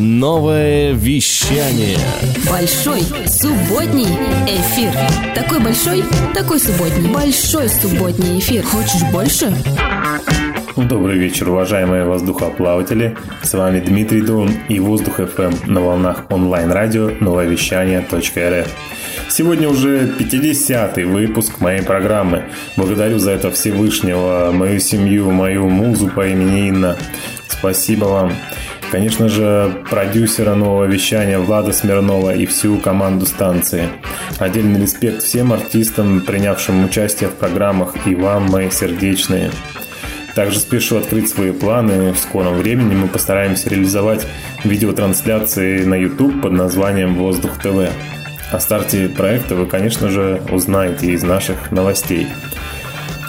Новое вещание. Большой субботний эфир. Такой большой, такой субботний. Большой субботний эфир. Хочешь больше? Добрый вечер, уважаемые воздухоплаватели. С вами Дмитрий Дон и Воздух FM на волнах онлайн-радио нововещание.рф. Сегодня уже 50-й выпуск моей программы. Благодарю за это Всевышнего, мою семью, мою музу по имени Инна. Спасибо вам. Конечно же, продюсера нового вещания Влада Смирнова и всю команду станции. Отдельный респект всем артистам, принявшим участие в программах, и вам, мои сердечные. Также спешу открыть свои планы. В скором времени мы постараемся реализовать видеотрансляции на YouTube под названием «Воздух ТВ». О старте проекта вы, конечно же, узнаете из наших новостей.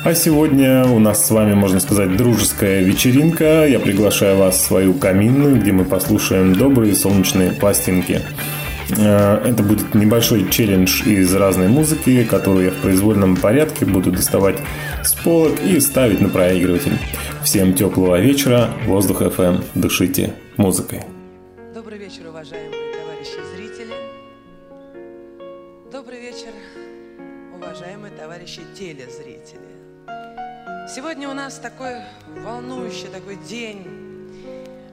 А сегодня у нас с вами, можно сказать, дружеская вечеринка. Я приглашаю вас в свою каминную, где мы послушаем добрые солнечные пластинки. Э, это будет небольшой челлендж из разной музыки, которую я в произвольном порядке буду доставать с полок и ставить на проигрыватель. Всем теплого вечера. Воздух FM. Дышите музыкой. Добрый вечер, уважаемые товарищи зрители. Добрый вечер, уважаемые товарищи телезрители. Сегодня у нас такой волнующий такой день.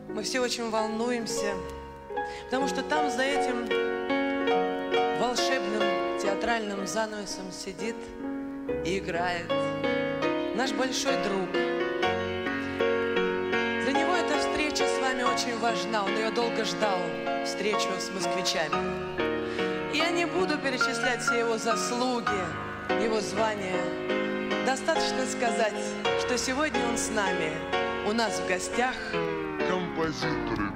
Мы все очень волнуемся, потому что там за этим волшебным театральным занавесом сидит и играет наш большой друг. Для него эта встреча с вами очень важна. Он ее долго ждал, встречу с москвичами. Я не буду перечислять все его заслуги, его звания. Достаточно сказать, что сегодня он с нами, у нас в гостях. Композиторы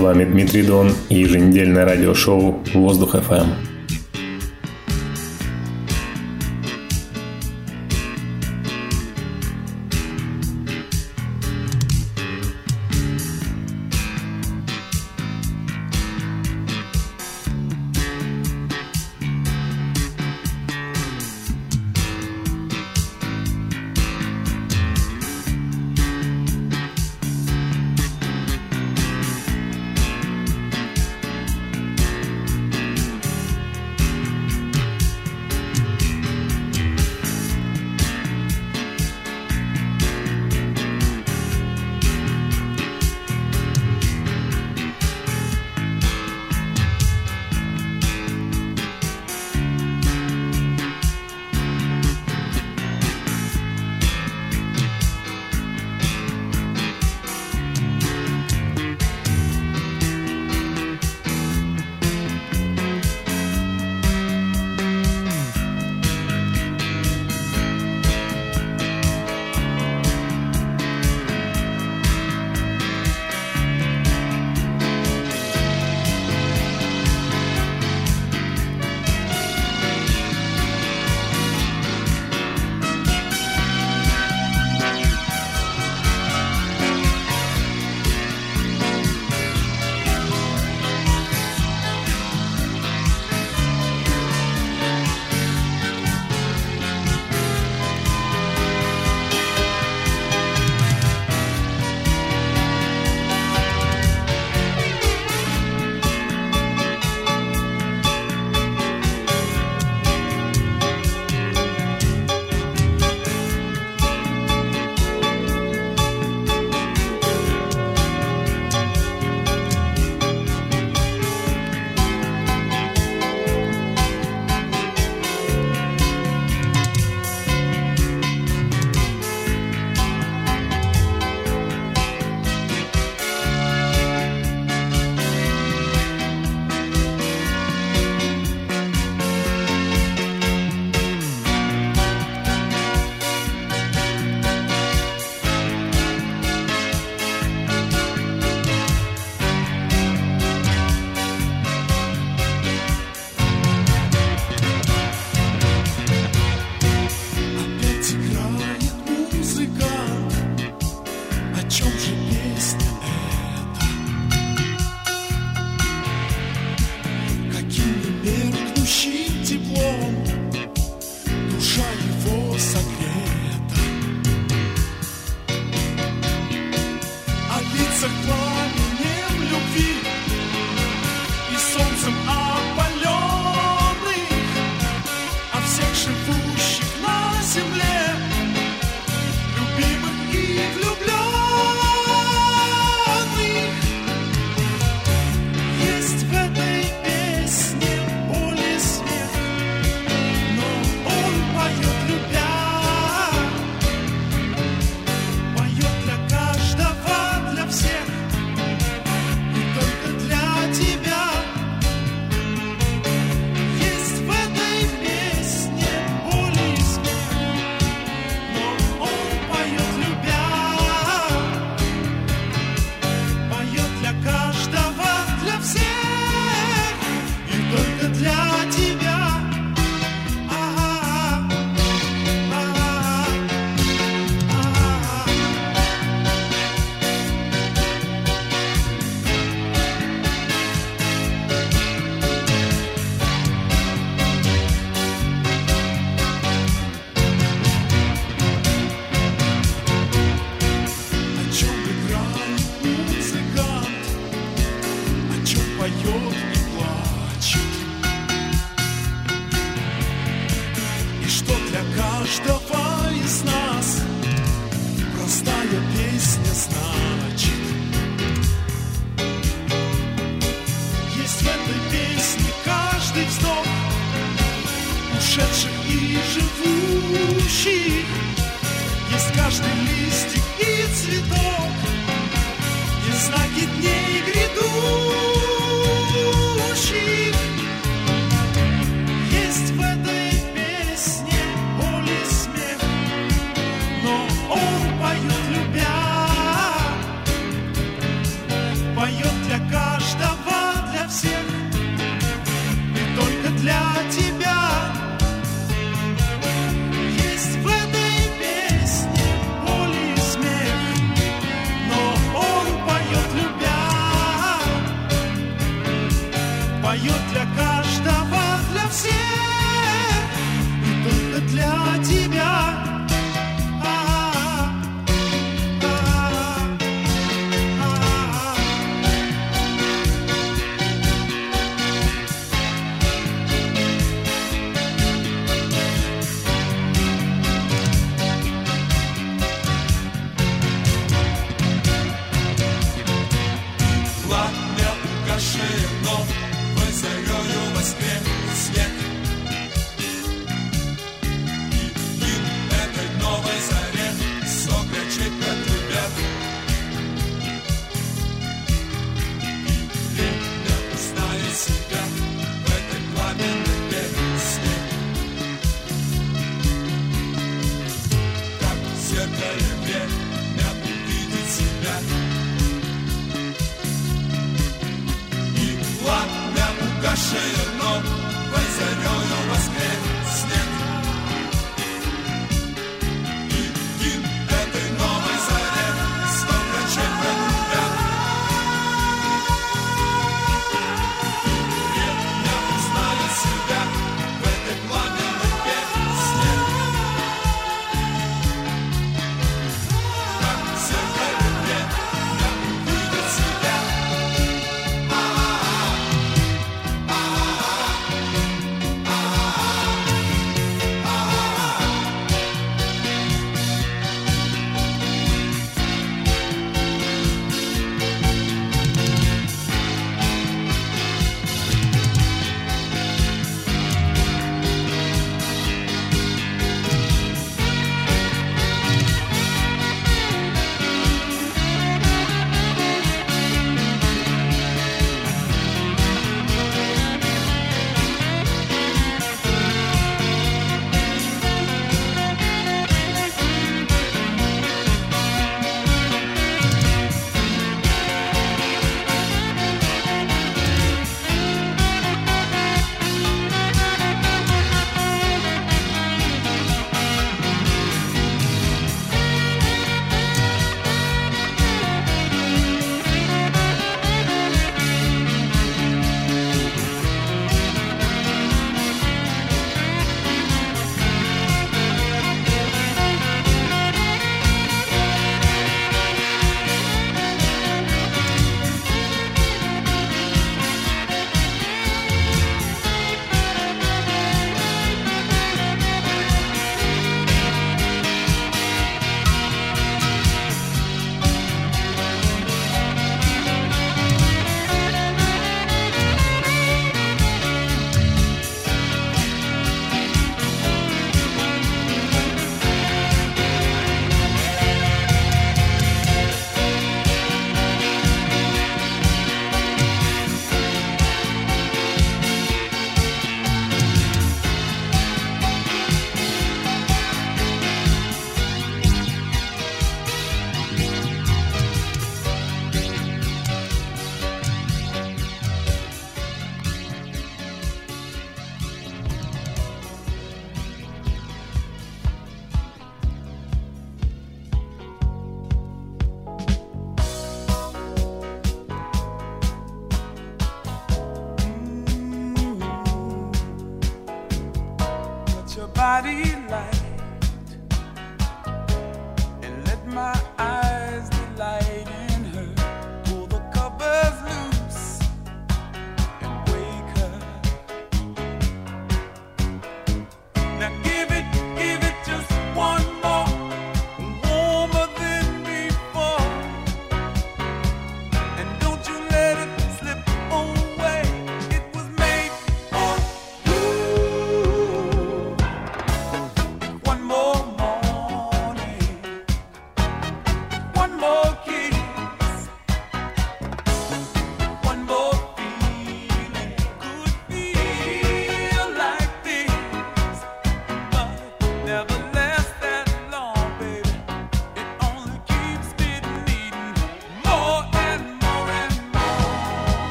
С вами Дмитрий Дон и еженедельное радиошоу «Воздух FM. поет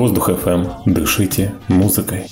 Воздух FM. Дышите музыкой.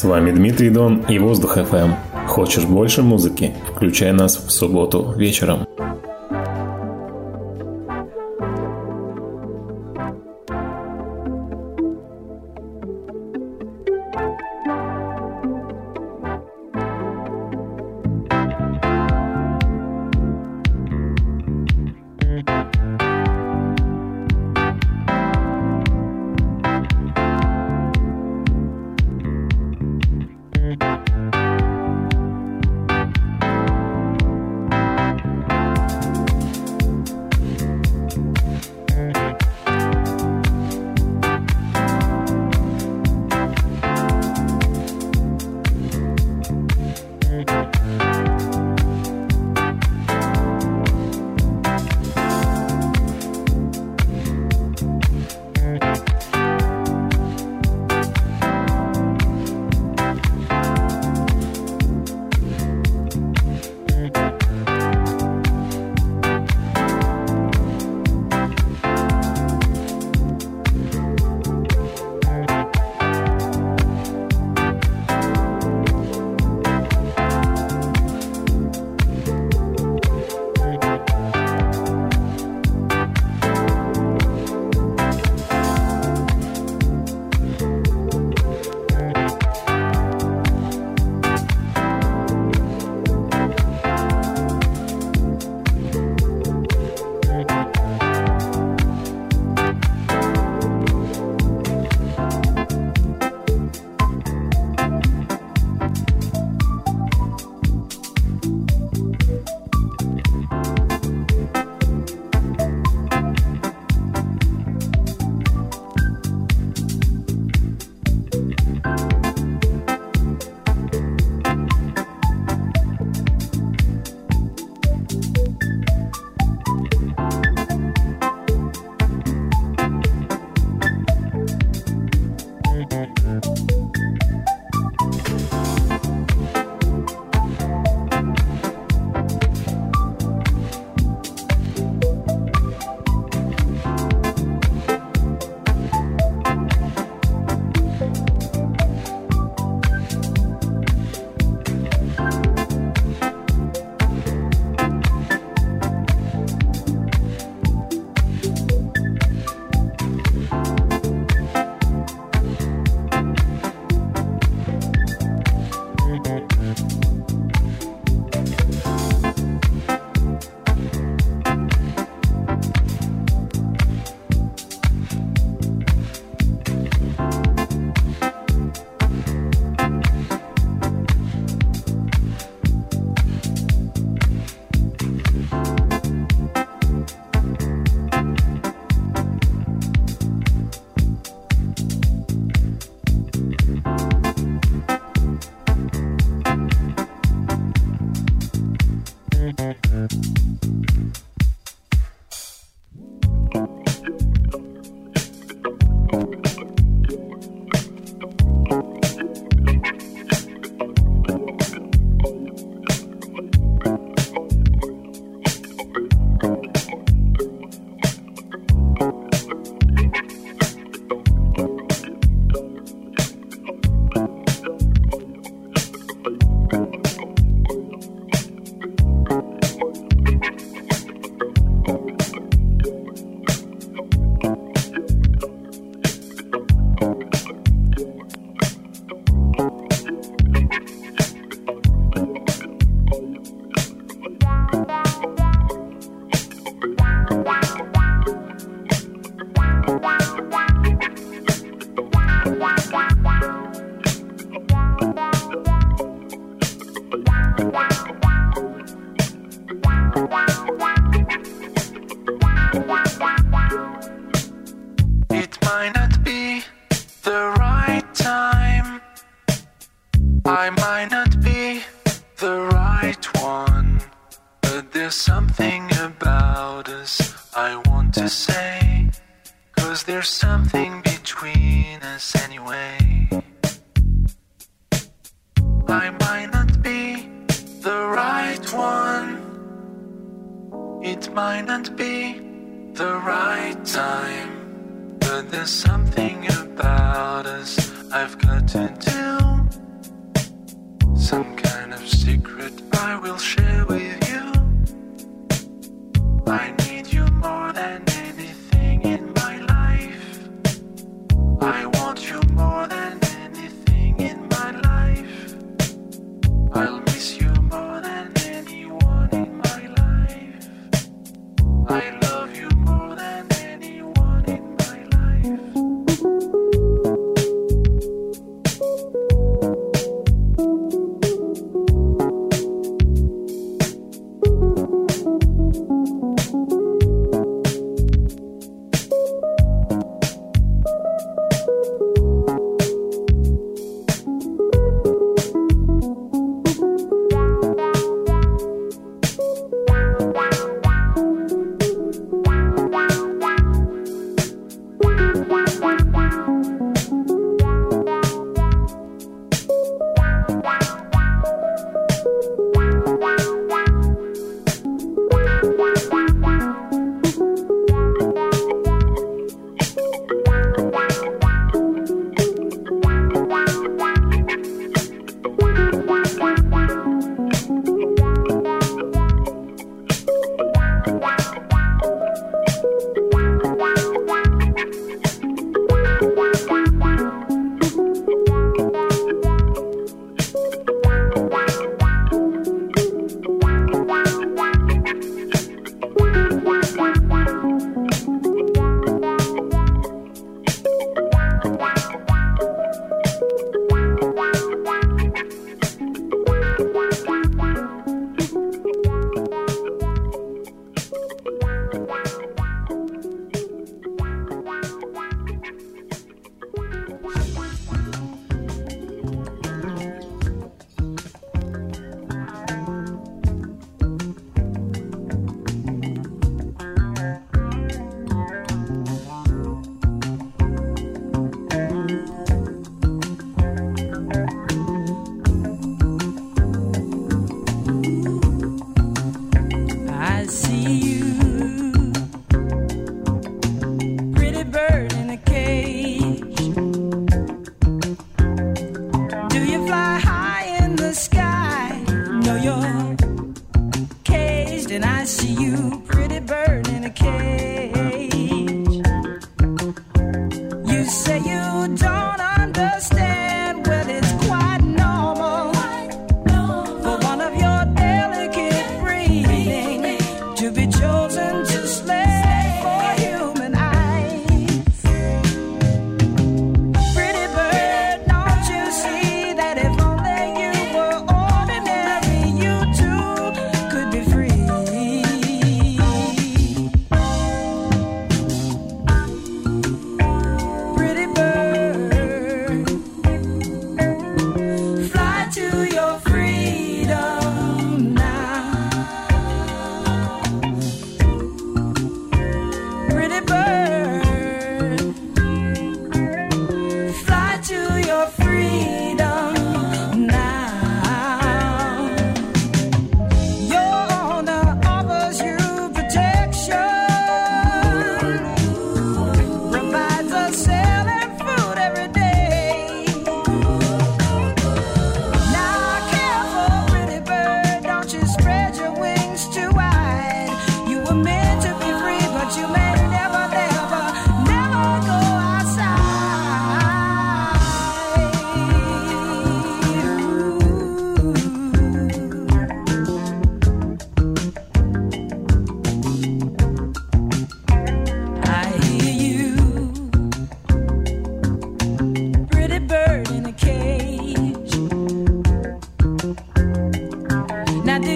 С вами Дмитрий Дон и Воздух FM. Хочешь больше музыки? Включай нас в субботу вечером.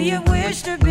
You wish to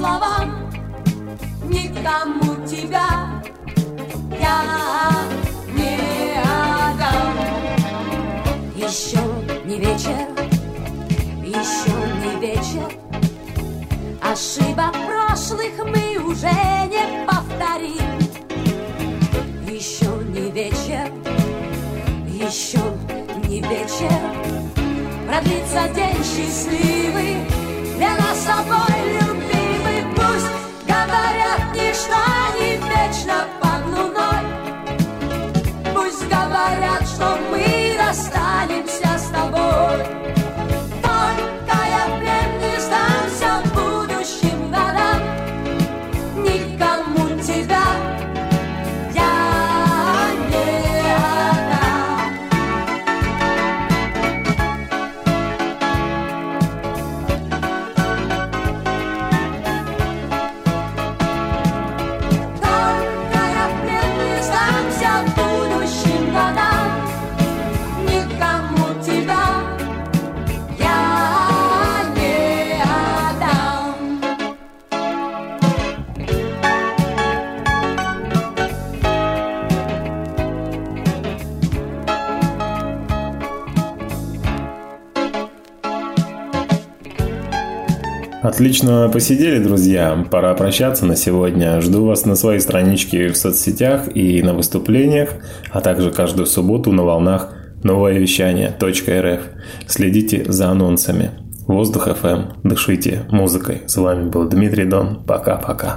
словам никому тебя я не отдам. Еще не вечер, еще не вечер, ошибок прошлых мы уже не повторим. Еще не вечер, еще не вечер, продлится день счастливый для нас с тобой любви говорят, ничто не вечно под луной. Пусть говорят, что мы расстались. Отлично посидели, друзья. Пора прощаться на сегодня. Жду вас на своей страничке в соцсетях и на выступлениях, а также каждую субботу на волнах новое вещание .рф. Следите за анонсами. Воздух FM. Эм. Дышите музыкой. С вами был Дмитрий Дон. Пока-пока.